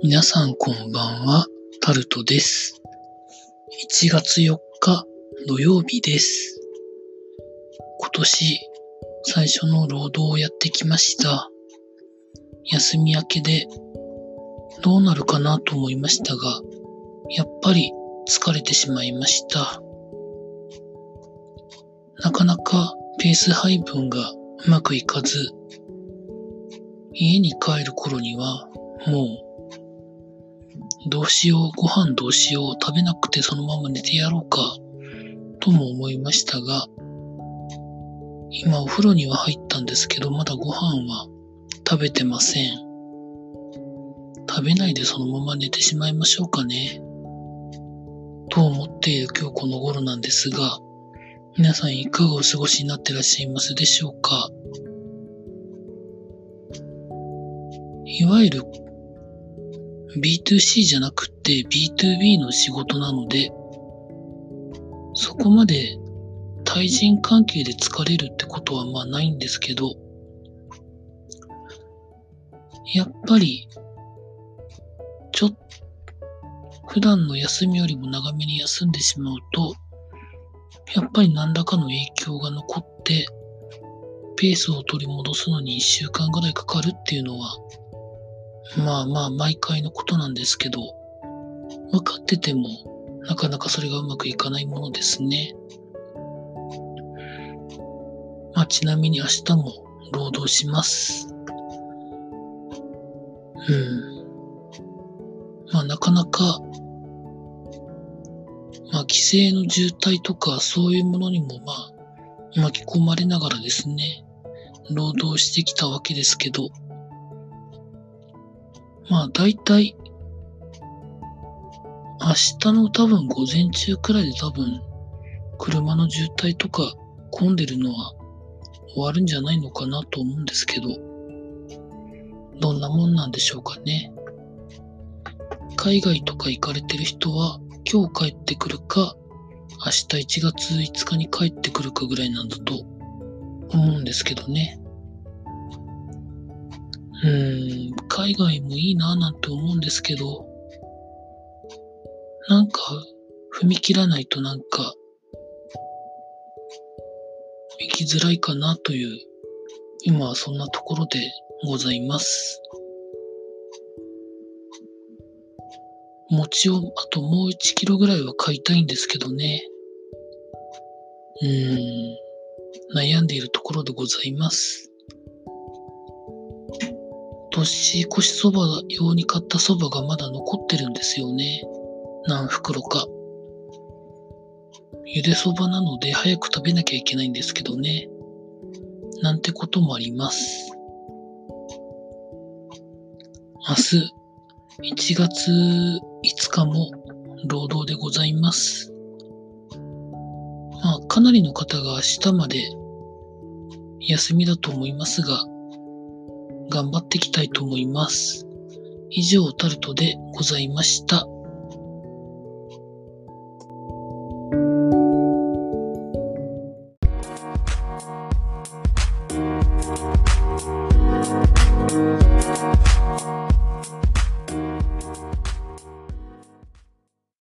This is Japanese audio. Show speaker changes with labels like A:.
A: 皆さんこんばんは、タルトです。1月4日土曜日です。今年最初の労働をやってきました。休み明けでどうなるかなと思いましたが、やっぱり疲れてしまいました。なかなかペース配分がうまくいかず、家に帰る頃にはもうどうしよう、ご飯どうしよう、食べなくてそのまま寝てやろうか、とも思いましたが、今お風呂には入ったんですけど、まだご飯は食べてません。食べないでそのまま寝てしまいましょうかね。と思っている今日この頃なんですが、皆さんいかがお過ごしになってらっしゃいますでしょうかいわゆる B2C じゃなくて B2B の仕事なので、そこまで対人関係で疲れるってことはまあないんですけど、やっぱり、ちょっと普段の休みよりも長めに休んでしまうと、やっぱり何らかの影響が残って、ペースを取り戻すのに1週間ぐらいかかるっていうのは、まあまあ毎回のことなんですけど、分かっててもなかなかそれがうまくいかないものですね。まあちなみに明日も労働します。うん。まあなかなか、まあ規制の渋滞とかそういうものにもまあ巻き込まれながらですね、労働してきたわけですけど、まあ大体、明日の多分午前中くらいで多分、車の渋滞とか混んでるのは終わるんじゃないのかなと思うんですけど、どんなもんなんでしょうかね。海外とか行かれてる人は今日帰ってくるか、明日1月5日に帰ってくるかぐらいなんだと思うんですけどね。うん、海外もいいなぁなんて思うんですけど、なんか踏み切らないとなんか行きづらいかなという、今はそんなところでございます。餅をあともう1キロぐらいは買いたいんですけどね。うーん、悩んでいるところでございます。年越しそば用に買ったそばがまだ残ってるんですよね。何袋か。ゆでそばなので早く食べなきゃいけないんですけどね。なんてこともあります。明日、1月5日も労働でございます。まあ、かなりの方が明日まで休みだと思いますが、頑張っていきたいと思います。以上、タルトでございました。